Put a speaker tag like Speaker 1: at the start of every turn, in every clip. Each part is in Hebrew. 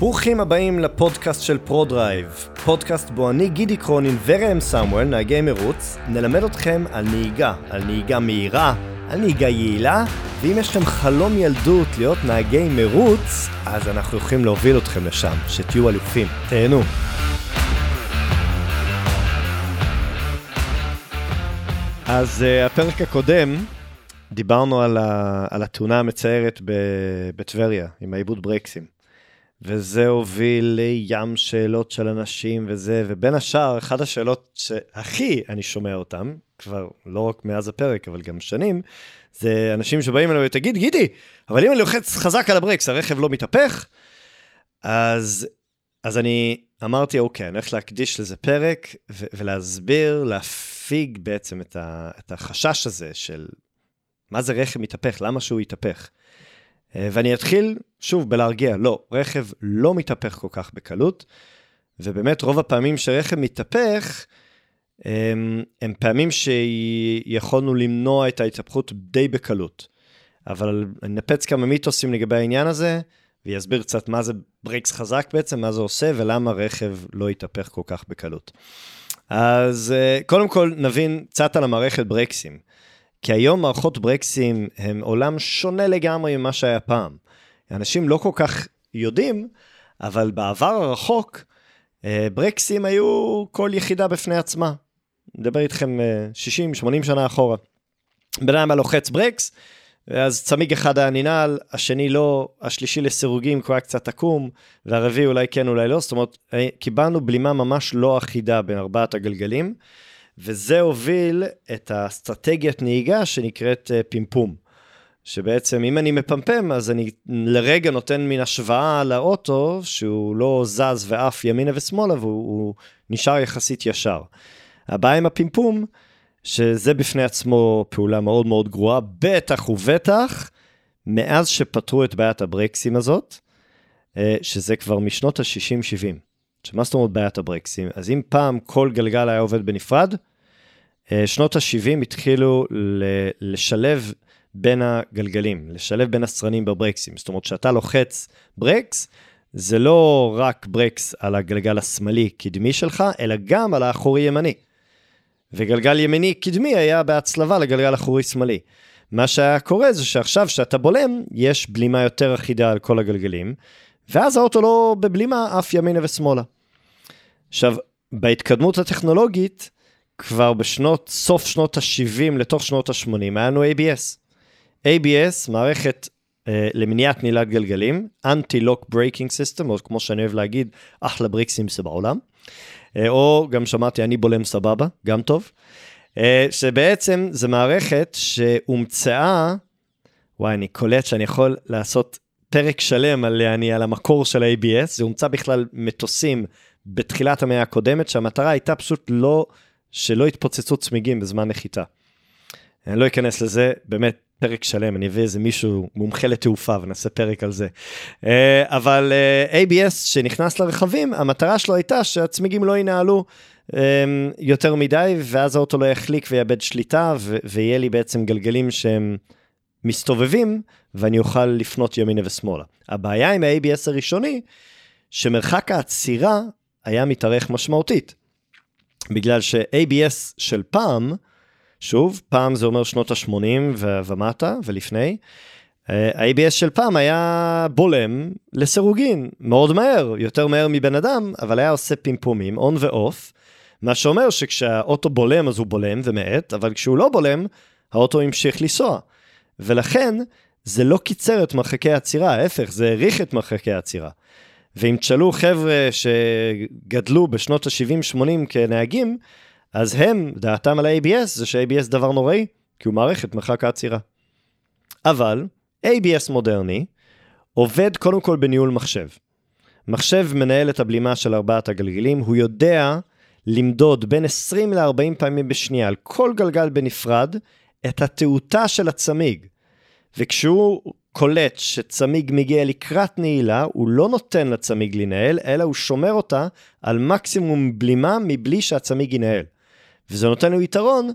Speaker 1: ברוכים הבאים לפודקאסט של ProDrive, פודקאסט בו אני גידי קרונין וראם סמואל, נהגי מרוץ, נלמד אתכם על נהיגה, על נהיגה מהירה, על נהיגה יעילה, ואם יש לכם חלום ילדות להיות נהגי מרוץ, אז אנחנו יכולים להוביל אתכם לשם, שתהיו אלופים. תהנו. אז uh, הפרק הקודם, דיברנו על, ה, על התאונה המצערת בטבריה, עם העיבוד ברקסים. וזה הוביל לים שאלות של אנשים וזה, ובין השאר, אחת השאלות שהכי אני שומע אותן, כבר לא רק מאז הפרק, אבל גם שנים, זה אנשים שבאים אליי ותגיד, גידי, אבל אם אני לוחץ חזק על הברקס, הרכב לא מתהפך? אז, אז אני אמרתי, אוקיי, אני הולך להקדיש לזה פרק ו- ולהסביר, להפיג בעצם את, ה- את החשש הזה של מה זה רכב מתהפך, למה שהוא יתהפך. אה, ואני אתחיל, שוב, בלהרגיע, לא, רכב לא מתהפך כל כך בקלות, ובאמת רוב הפעמים שרכב מתהפך, הם, הם פעמים שיכולנו למנוע את ההתהפכות די בקלות. אבל אני אנפץ כמה מיתוסים לגבי העניין הזה, ויסביר קצת מה זה ברקס חזק בעצם, מה זה עושה, ולמה רכב לא יתהפך כל כך בקלות. אז אה, קודם כל נבין קצת על המערכת ברקסים. כי היום מערכות ברקסים הם עולם שונה לגמרי ממה שהיה פעם. אנשים לא כל כך יודעים, אבל בעבר הרחוק, אה, ברקסים היו כל יחידה בפני עצמה. נדבר איתכם 60-80 אה, שנה אחורה. בן אדם היה לוחץ ברקס, אז צמיג אחד היה ננעל, השני לא, השלישי לסירוגים כבר קצת עקום, והרביעי אולי כן, אולי לא, זאת אומרת, אה, קיבלנו בלימה ממש לא אחידה בין ארבעת הגלגלים. וזה הוביל את האסטרטגיית נהיגה שנקראת uh, פימפום. שבעצם אם אני מפמפם, אז אני לרגע נותן מין השוואה לאוטו, שהוא לא זז ועף ימינה ושמאלה, והוא נשאר יחסית ישר. הבעיה עם הפימפום, שזה בפני עצמו פעולה מאוד מאוד גרועה, בטח ובטח, מאז שפתרו את בעיית הברקסים הזאת, אה, שזה כבר משנות ה-60-70. שמה זאת אומרת בעיית הברקסים? אז אם פעם כל גלגל היה עובד בנפרד, אה, שנות ה-70 התחילו לשלב בין הגלגלים, לשלב בין הסרנים בברקסים. זאת אומרת, כשאתה לוחץ ברקס, זה לא רק ברקס על הגלגל השמאלי קדמי שלך, אלא גם על האחורי ימני. וגלגל ימיני קדמי היה בהצלבה לגלגל אחורי שמאלי. מה שהיה קורה זה שעכשיו כשאתה בולם, יש בלימה יותר אחידה על כל הגלגלים, ואז האוטו לא בבלימה אף ימינה ושמאלה. עכשיו, בהתקדמות הטכנולוגית, כבר בשנות, סוף שנות ה-70 לתוך שנות ה-80, היה לנו ABS. ABS, מערכת אה, למניעת נעילת גלגלים, Anti-Lock Braking System, או כמו שאני אוהב להגיד, אחלה בריקסים שבעולם. אה, או גם שמעתי, אני בולם סבבה, גם טוב. אה, שבעצם זו מערכת שהומצאה, וואי, אני קולט שאני יכול לעשות פרק שלם על, אני, על המקור של ה-ABS, זה הומצא בכלל מטוסים בתחילת המאה הקודמת, שהמטרה הייתה פשוט לא... שלא יתפוצצו צמיגים בזמן נחיתה. אני לא אכנס לזה, באמת פרק שלם, אני אביא איזה מישהו מומחה לתעופה ונעשה פרק על זה. אה, אבל אה, ABS שנכנס לרכבים, המטרה שלו הייתה שהצמיגים לא ינהלו אה, יותר מדי, ואז האוטו לא יחליק ויאבד שליטה, ויהיה לי בעצם גלגלים שהם מסתובבים, ואני אוכל לפנות ימינה ושמאלה. הבעיה עם ה-ABS הראשוני, שמרחק העצירה היה מתארך משמעותית. בגלל ש-ABS של פעם, שוב, פעם זה אומר שנות ה-80 ומטה ולפני, אה, ה-ABS של פעם היה בולם לסירוגין, מאוד מהר, יותר מהר מבן אדם, אבל היה עושה פימפומים, און ואוף, מה שאומר שכשהאוטו בולם אז הוא בולם ומאט, אבל כשהוא לא בולם, האוטו המשיך לנסוע. ולכן, זה לא קיצר את מרחקי העצירה, ההפך, זה האריך את מרחקי העצירה. ואם תשאלו חבר'ה שגדלו בשנות ה-70-80 כנהגים, אז הם, דעתם על ה-ABS זה ש-ABS דבר נוראי, כי הוא מערכת מרחק העצירה. אבל ABS מודרני עובד קודם כל בניהול מחשב. מחשב מנהל את הבלימה של ארבעת הגלגלים, הוא יודע למדוד בין 20 ל-40 פעמים בשנייה על כל גלגל בנפרד את התאותה של הצמיג. וכשהוא קולט שצמיג מגיע לקראת נעילה, הוא לא נותן לצמיג לנהל, אלא הוא שומר אותה על מקסימום בלימה מבלי שהצמיג ינהל. וזה נותן לו יתרון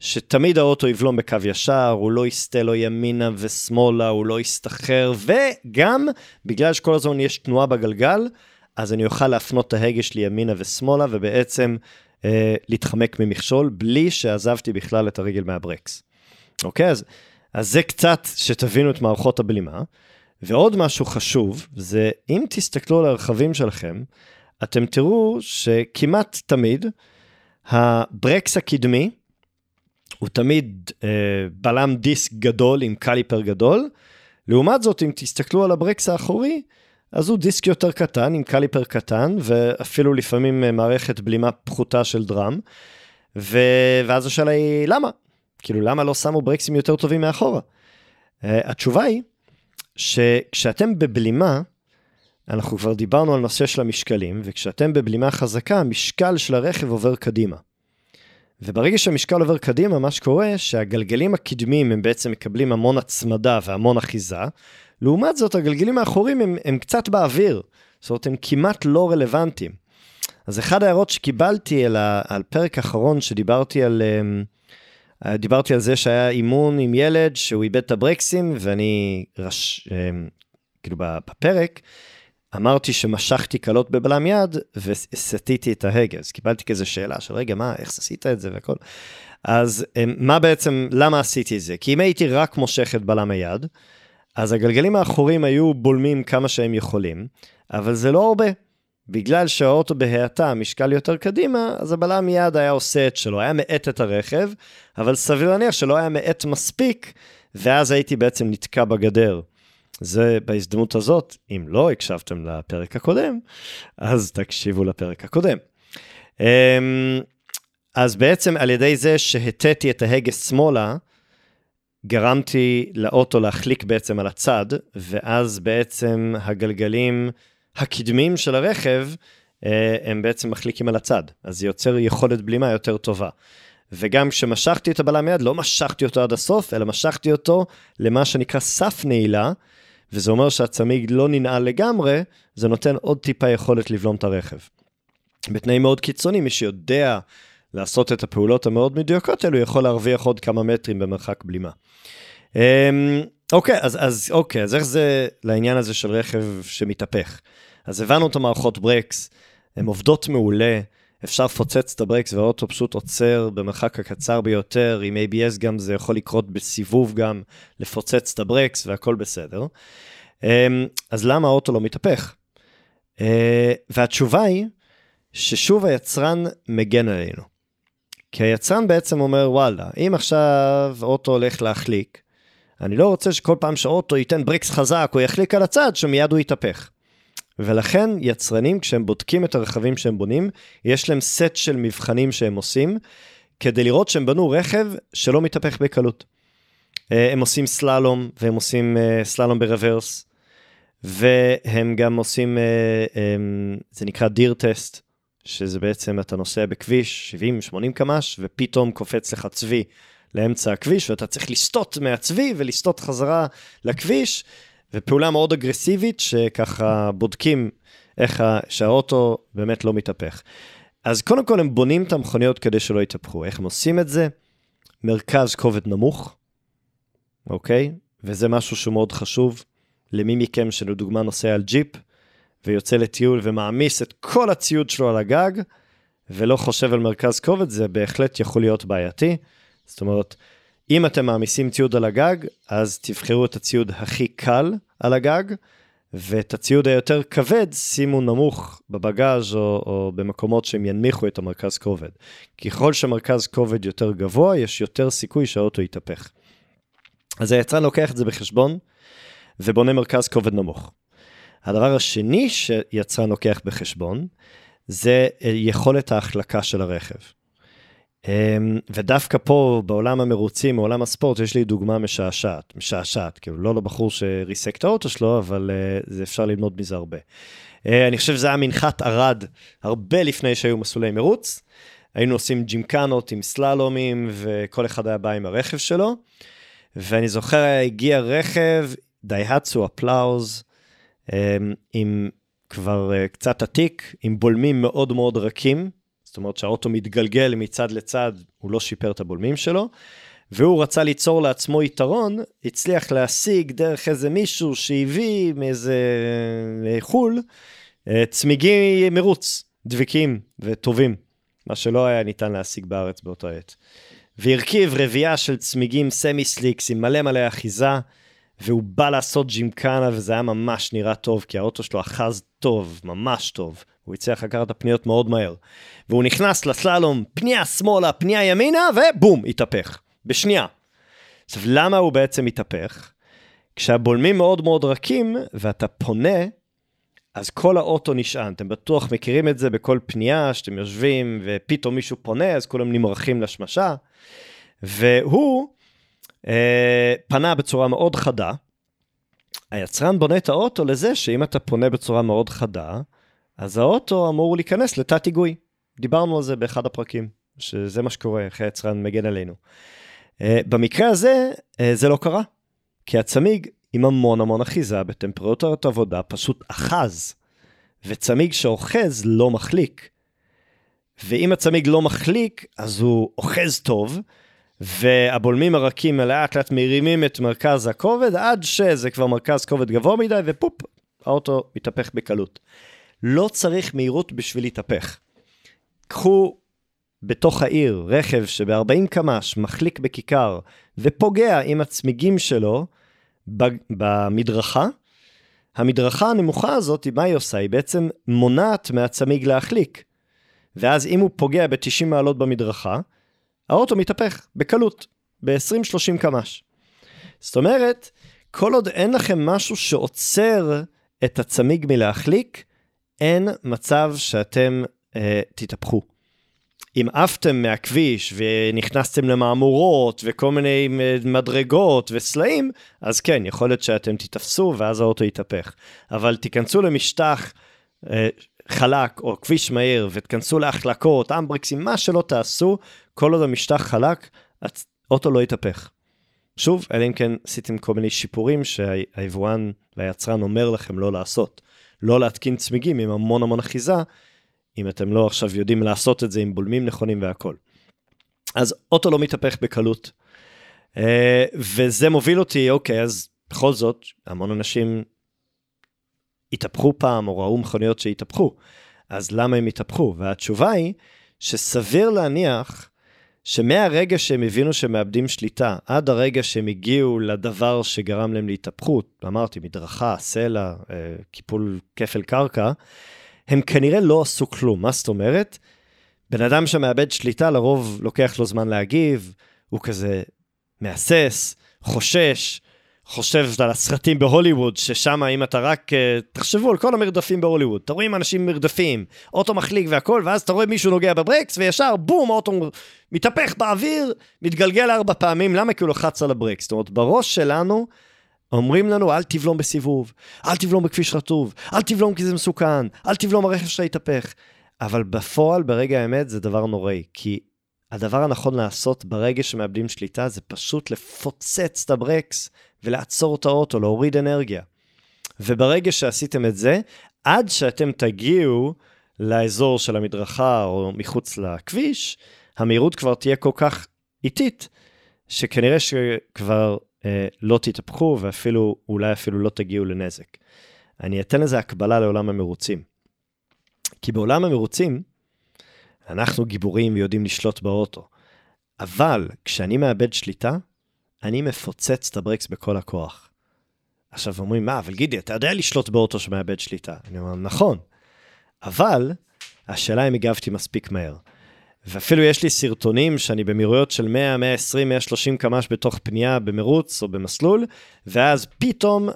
Speaker 1: שתמיד האוטו יבלום בקו ישר, הוא לא יסטה לו ימינה ושמאלה, הוא לא יסתחרר, וגם בגלל שכל הזמן יש תנועה בגלגל, אז אני אוכל להפנות את ההגה שלי ימינה ושמאלה, ובעצם אה, להתחמק ממכשול, בלי שעזבתי בכלל את הרגל מהברקס. אוקיי? אז, אז זה קצת שתבינו את מערכות הבלימה. ועוד משהו חשוב, זה אם תסתכלו על הרכבים שלכם, אתם תראו שכמעט תמיד הברקס הקדמי הוא תמיד אה, בלם דיסק גדול עם קליפר גדול. לעומת זאת, אם תסתכלו על הברקס האחורי, אז הוא דיסק יותר קטן, עם קליפר קטן, ואפילו לפעמים אה, מערכת בלימה פחותה של דראם. ו... ואז השאלה היא, למה? כאילו, למה לא שמו ברקסים יותר טובים מאחורה? Uh, התשובה היא, שכשאתם בבלימה, אנחנו כבר דיברנו על נושא של המשקלים, וכשאתם בבלימה חזקה, המשקל של הרכב עובר קדימה. וברגע שהמשקל עובר קדימה, מה שקורה, שהגלגלים הקדמיים הם בעצם מקבלים המון הצמדה והמון אחיזה, לעומת זאת, הגלגלים האחוריים הם, הם קצת באוויר, זאת אומרת, הם כמעט לא רלוונטיים. אז אחד ההערות שקיבלתי על, ה, על פרק אחרון שדיברתי על, אמ, דיברתי על זה שהיה אימון עם ילד שהוא איבד את הברקסים, ואני, רש, אמ, כאילו בפרק, אמרתי שמשכתי קלות בבלם יד וסטיתי את ההגה, אז קיבלתי כזה שאלה של רגע, מה, איך עשית את זה והכל. אז אמ, מה בעצם, למה עשיתי את זה? כי אם הייתי רק מושך את בלם היד, אז הגלגלים האחוריים היו בולמים כמה שהם יכולים, אבל זה לא הרבה. בגלל שהאוטו בהאטה, משקל יותר קדימה, אז הבלם מיד היה עושה את שלו, היה מאט את הרכב, אבל סביר להניח שלא היה מאט מספיק, ואז הייתי בעצם נתקע בגדר. זה בהזדמנות הזאת, אם לא הקשבתם לפרק הקודם, אז תקשיבו לפרק הקודם. אמ, אז בעצם על ידי זה שהטאתי את ההגה שמאלה, גרמתי לאוטו להחליק בעצם על הצד, ואז בעצם הגלגלים הקדמיים של הרכב, אה, הם בעצם מחליקים על הצד, אז זה יוצר יכולת בלימה יותר טובה. וגם כשמשכתי את הבלם יד, לא משכתי אותו עד הסוף, אלא משכתי אותו למה שנקרא סף נעילה, וזה אומר שהצמיג לא ננעל לגמרי, זה נותן עוד טיפה יכולת לבלום את הרכב. בתנאים מאוד קיצוניים, מי שיודע לעשות את הפעולות המאוד מדויקות האלו, יכול להרוויח עוד כמה מטרים במרחק בלימה. אמ, אוקיי, אז, אז אוקיי, אז איך זה לעניין הזה של רכב שמתהפך? אז הבנו את המערכות ברקס, הן עובדות מעולה, אפשר לפוצץ את הברקס והאוטו פשוט עוצר במרחק הקצר ביותר, עם ABS גם זה יכול לקרות בסיבוב גם, לפוצץ את הברקס והכל בסדר. אמ, אז למה האוטו לא מתהפך? אה, והתשובה היא ששוב היצרן מגן עלינו. כי היצרן בעצם אומר, וואלה, אם עכשיו אוטו הולך להחליק, אני לא רוצה שכל פעם שאוטו ייתן ברקס חזק או יחליק על הצד, שמיד הוא יתהפך. ולכן יצרנים, כשהם בודקים את הרכבים שהם בונים, יש להם סט של מבחנים שהם עושים, כדי לראות שהם בנו רכב שלא מתהפך בקלות. אה, הם עושים סללום, והם עושים אה, סללום ברוורס, והם גם עושים, אה, זה נקרא דיר טסט, שזה בעצם אתה נוסע בכביש 70-80 קמ"ש, ופתאום קופץ לך צבי לאמצע הכביש, ואתה צריך לסטות מהצבי ולסטות חזרה לכביש, ופעולה מאוד אגרסיבית, שככה בודקים איך שהאוטו באמת לא מתהפך. אז קודם כל הם בונים את המכוניות כדי שלא יתהפכו. איך הם עושים את זה? מרכז כובד נמוך, אוקיי? וזה משהו שהוא מאוד חשוב. למי מכם שלדוגמה נוסע על ג'יפ ויוצא לטיול ומעמיס את כל הציוד שלו על הגג, ולא חושב על מרכז כובד, זה בהחלט יכול להיות בעייתי. זאת אומרת, אם אתם מעמיסים ציוד על הגג, אז תבחרו את הציוד הכי קל על הגג, ואת הציוד היותר כבד שימו נמוך בבגאז' או, או במקומות שהם ינמיכו את המרכז כובד. ככל שמרכז כובד יותר גבוה, יש יותר סיכוי שהאוטו יתהפך. אז היצרן לוקח את זה בחשבון, ובונה מרכז כובד נמוך. הדבר השני שיצרן לוקח בחשבון, זה יכולת ההחלקה של הרכב. אמ, ודווקא פה, בעולם המרוצים, בעולם הספורט, יש לי דוגמה משעשעת, משעשעת, כאילו לא לבחור שריסק את האוטו שלו, אבל uh, זה אפשר ללמוד מזה הרבה. Uh, אני חושב שזה היה מנחת ערד, הרבה לפני שהיו מסלולי מרוץ. היינו עושים ג'ימקנות עם סללומים, וכל אחד היה בא עם הרכב שלו. ואני זוכר, הגיע רכב, דייהצו אפלאוז, עם כבר uh, קצת עתיק, עם בולמים מאוד מאוד רכים. זאת אומרת שהאוטו מתגלגל מצד לצד, הוא לא שיפר את הבולמים שלו, והוא רצה ליצור לעצמו יתרון, הצליח להשיג דרך איזה מישהו שהביא מאיזה אה, חו"ל, אה, צמיגי מרוץ, דביקים וטובים, מה שלא היה ניתן להשיג בארץ באותה עת. והרכיב רביעייה של צמיגים סמי סליקס עם מלא מלא אחיזה, והוא בא לעשות ג'ימקנה וזה היה ממש נראה טוב, כי האוטו שלו אחז טוב, ממש טוב. הוא הצליח לקחת את הפניות מאוד מהר. והוא נכנס לסללום, פנייה שמאלה, פנייה ימינה, ובום, התהפך. בשנייה. עכשיו, למה הוא בעצם מתהפך? כשהבולמים מאוד מאוד רכים, ואתה פונה, אז כל האוטו נשען. אתם בטוח מכירים את זה בכל פנייה, שאתם יושבים ופתאום מישהו פונה, אז כולם נמרחים לשמשה. והוא פנה בצורה מאוד חדה. היצרן בונה את האוטו לזה שאם אתה פונה בצורה מאוד חדה, אז האוטו אמור להיכנס לתת היגוי. דיברנו על זה באחד הפרקים, שזה מה שקורה, איך היצרן מגן עלינו. Uh, במקרה הזה, uh, זה לא קרה, כי הצמיג עם המון המון אחיזה בטמפרטורת עבודה פשוט אחז, וצמיג שאוחז לא מחליק. ואם הצמיג לא מחליק, אז הוא אוחז טוב, והבולמים הרכים לאט לאט מרימים את מרכז הכובד, עד שזה כבר מרכז כובד גבוה מדי, ופופ, האוטו מתהפך בקלות. לא צריך מהירות בשביל להתהפך. קחו בתוך העיר רכב שב-40 קמ"ש מחליק בכיכר ופוגע עם הצמיגים שלו במדרכה, המדרכה הנמוכה הזאת, מה היא עושה? היא בעצם מונעת מהצמיג להחליק. ואז אם הוא פוגע ב-90 מעלות במדרכה, האוטו מתהפך בקלות, ב-20-30 קמ"ש. זאת אומרת, כל עוד אין לכם משהו שעוצר את הצמיג מלהחליק, אין מצב שאתם אה, תתהפכו. אם עפתם מהכביש ונכנסתם למהמורות וכל מיני אה, מדרגות וסלעים, אז כן, יכול להיות שאתם תתפסו ואז האוטו יתהפך. אבל תיכנסו למשטח אה, חלק או כביש מהיר ותכנסו להחלקות, אמברקסים, מה שלא תעשו, כל עוד המשטח חלק, האוטו לא יתהפך. שוב, אלא אם כן עשיתם כל מיני שיפורים שהיבואן והיצרן אומר לכם לא לעשות. לא להתקין צמיגים עם המון המון אחיזה, אם אתם לא עכשיו יודעים לעשות את זה עם בולמים נכונים והכל. אז אוטו לא מתהפך בקלות. אה, וזה מוביל אותי, אוקיי, אז בכל זאת, המון אנשים התהפכו פעם, או ראו מכוניות שהתהפכו. אז למה הם התהפכו? והתשובה היא שסביר להניח שמהרגע שהם הבינו שהם מאבדים שליטה, עד הרגע שהם הגיעו לדבר שגרם להם להתהפכות, אמרתי, מדרכה, סלע, אה, קיפול כפל קרקע, הם כנראה לא עשו כלום. מה זאת אומרת? בן אדם שמאבד שליטה, לרוב לוקח לו זמן להגיב, הוא כזה מהסס, חושש, חושב על הסרטים בהוליווד, ששם אם אתה רק, uh, תחשבו על כל המרדפים בהוליווד, אתה רואים אנשים מרדפים, אוטו מחליק והכל, ואז אתה רואה מישהו נוגע בברקס, וישר בום, האוטו מתהפך באוויר, מתגלגל ארבע פעמים, למה? כי הוא לחץ על הברקס. זאת אומרת, בראש שלנו, אומרים לנו, אל תבלום בסיבוב, אל תבלום בכביש רטוב, אל תבלום כי זה מסוכן, אל תבלום הרכב שלך יתהפך. אבל בפועל, ברגע האמת, זה דבר נוראי, כי הדבר הנכון לעשות ברגע שמאבדים שליטה זה פשוט לפוצץ את הברקס ולעצור את האוטו, להוריד אנרגיה. וברגע שעשיתם את זה, עד שאתם תגיעו לאזור של המדרכה או מחוץ לכביש, המהירות כבר תהיה כל כך איטית, שכנראה שכבר אה, לא תתהפכו ואפילו, אולי אפילו לא תגיעו לנזק. אני אתן לזה הקבלה לעולם המרוצים. כי בעולם המרוצים, אנחנו גיבורים ויודעים לשלוט באוטו. אבל כשאני מאבד שליטה, אני מפוצץ את הברקס בכל הכוח. עכשיו אומרים, מה, אבל גידי, אתה יודע לשלוט באוטו שמאבד שליטה. אני אומר, נכון, אבל השאלה אם הגבתי מספיק מהר. ואפילו יש לי סרטונים שאני במהירויות של 100, 120, 130 קמ"ש בתוך פנייה במרוץ או במסלול, ואז פתאום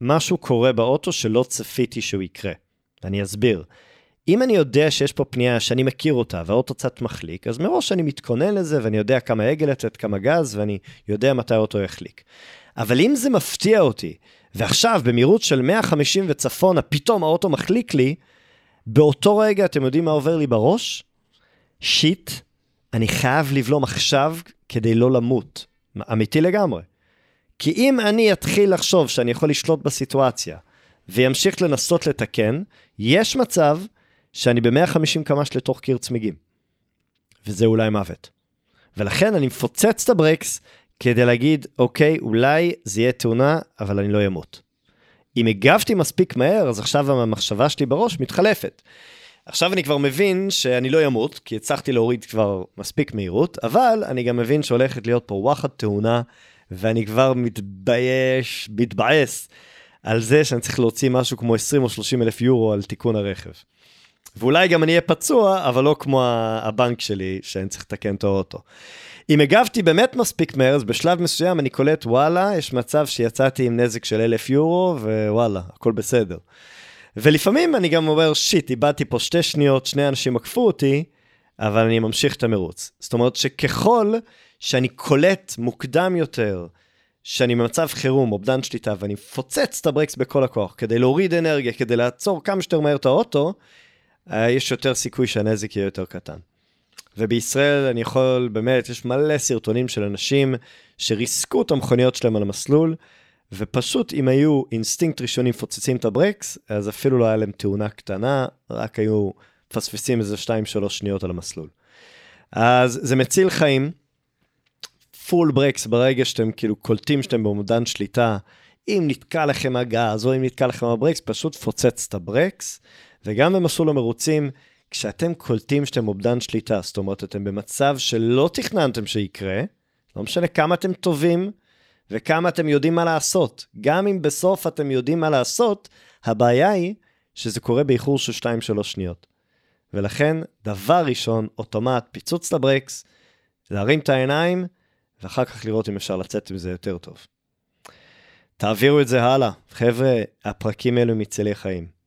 Speaker 1: משהו קורה באוטו שלא צפיתי שהוא יקרה. אני אסביר. אם אני יודע שיש פה פנייה שאני מכיר אותה והאוטו קצת מחליק, אז מראש אני מתכונן לזה ואני יודע כמה עגל לתת, כמה גז, ואני יודע מתי האוטו יחליק. אבל אם זה מפתיע אותי, ועכשיו במהירות של 150 וצפונה פתאום האוטו מחליק לי, באותו רגע אתם יודעים מה עובר לי בראש? שיט, אני חייב לבלום עכשיו כדי לא למות. אמיתי לגמרי. כי אם אני אתחיל לחשוב שאני יכול לשלוט בסיטואציה, וימשיך לנסות לתקן, יש מצב שאני ב-150 קמ"ש לתוך קיר צמיגים. וזה אולי מוות. ולכן אני מפוצץ את הברקס כדי להגיד, אוקיי, אולי זה יהיה תאונה, אבל אני לא אמות. אם הגבתי מספיק מהר, אז עכשיו המחשבה שלי בראש מתחלפת. עכשיו אני כבר מבין שאני לא אמות, כי הצלחתי להוריד כבר מספיק מהירות, אבל אני גם מבין שהולכת להיות פה וואחד תאונה, ואני כבר מתבייש, מתבאס על זה שאני צריך להוציא משהו כמו 20 או 30 אלף יורו על תיקון הרכב. ואולי גם אני אהיה פצוע, אבל לא כמו הבנק שלי, שאני צריך לתקן את האוטו. אם הגבתי באמת מספיק מהר, אז בשלב מסוים אני קולט, וואלה, יש מצב שיצאתי עם נזק של אלף יורו, ווואלה, הכל בסדר. ולפעמים אני גם אומר, shit, איבדתי פה שתי שניות, שני אנשים עקפו אותי, אבל אני ממשיך את המרוץ. זאת אומרת שככל שאני קולט מוקדם יותר, שאני במצב חירום, אובדן שליטה, ואני מפוצץ את הברקס בכל הכוח, כדי להוריד אנרגיה, כדי לעצור כמה שיותר מהר את האוטו, יש יותר סיכוי שהנזק יהיה יותר קטן. ובישראל אני יכול, באמת, יש מלא סרטונים של אנשים שריסקו את המכוניות שלהם על המסלול, ופשוט אם היו אינסטינקט ראשוני מפוצצים את הברקס, אז אפילו לא היה להם תאונה קטנה, רק היו מפספסים איזה 2-3 שניות על המסלול. אז זה מציל חיים, full ברקס ברגע שאתם כאילו קולטים שאתם באובדן שליטה, אם נתקע לכם הגז או אם נתקע לכם הברקס, פשוט פוצץ את הברקס, וגם במסלול המרוצים, כשאתם קולטים שאתם אובדן שליטה, זאת אומרת, אתם במצב שלא תכננתם שיקרה, לא משנה כמה אתם טובים וכמה אתם יודעים מה לעשות. גם אם בסוף אתם יודעים מה לעשות, הבעיה היא שזה קורה באיחור של 2-3 שניות. ולכן, דבר ראשון, אוטומט, פיצוץ לברקס, להרים את העיניים, ואחר כך לראות אם אפשר לצאת עם זה יותר טוב. תעבירו את זה הלאה. חבר'ה, הפרקים האלו מצילי חיים.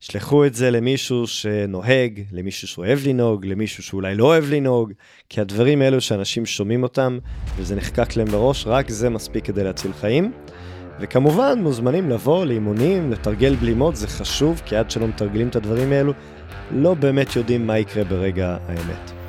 Speaker 1: שלחו את זה למישהו שנוהג, למישהו שאוהב לנהוג, למישהו שאולי לא אוהב לנהוג, כי הדברים האלו שאנשים שומעים אותם וזה נחקק להם בראש, רק זה מספיק כדי להציל חיים. וכמובן, מוזמנים לבוא לאימונים, לתרגל בלימות, זה חשוב, כי עד שלא מתרגלים את הדברים האלו, לא באמת יודעים מה יקרה ברגע האמת.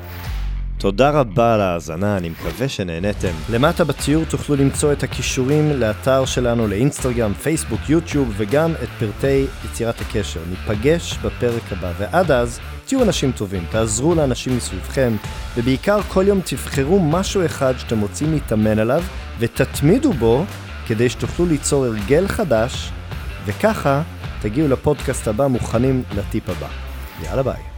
Speaker 1: תודה רבה על ההאזנה, אני מקווה שנהניתם. למטה בציור תוכלו למצוא את הכישורים לאתר שלנו לאינסטגרם, פייסבוק, יוטיוב וגם את פרטי יצירת הקשר. ניפגש בפרק הבא, ועד אז תהיו אנשים טובים, תעזרו לאנשים מסביבכם, ובעיקר כל יום תבחרו משהו אחד שאתם רוצים להתאמן עליו, ותתמידו בו כדי שתוכלו ליצור הרגל חדש, וככה תגיעו לפודקאסט הבא מוכנים לטיפ הבא. יאללה ביי.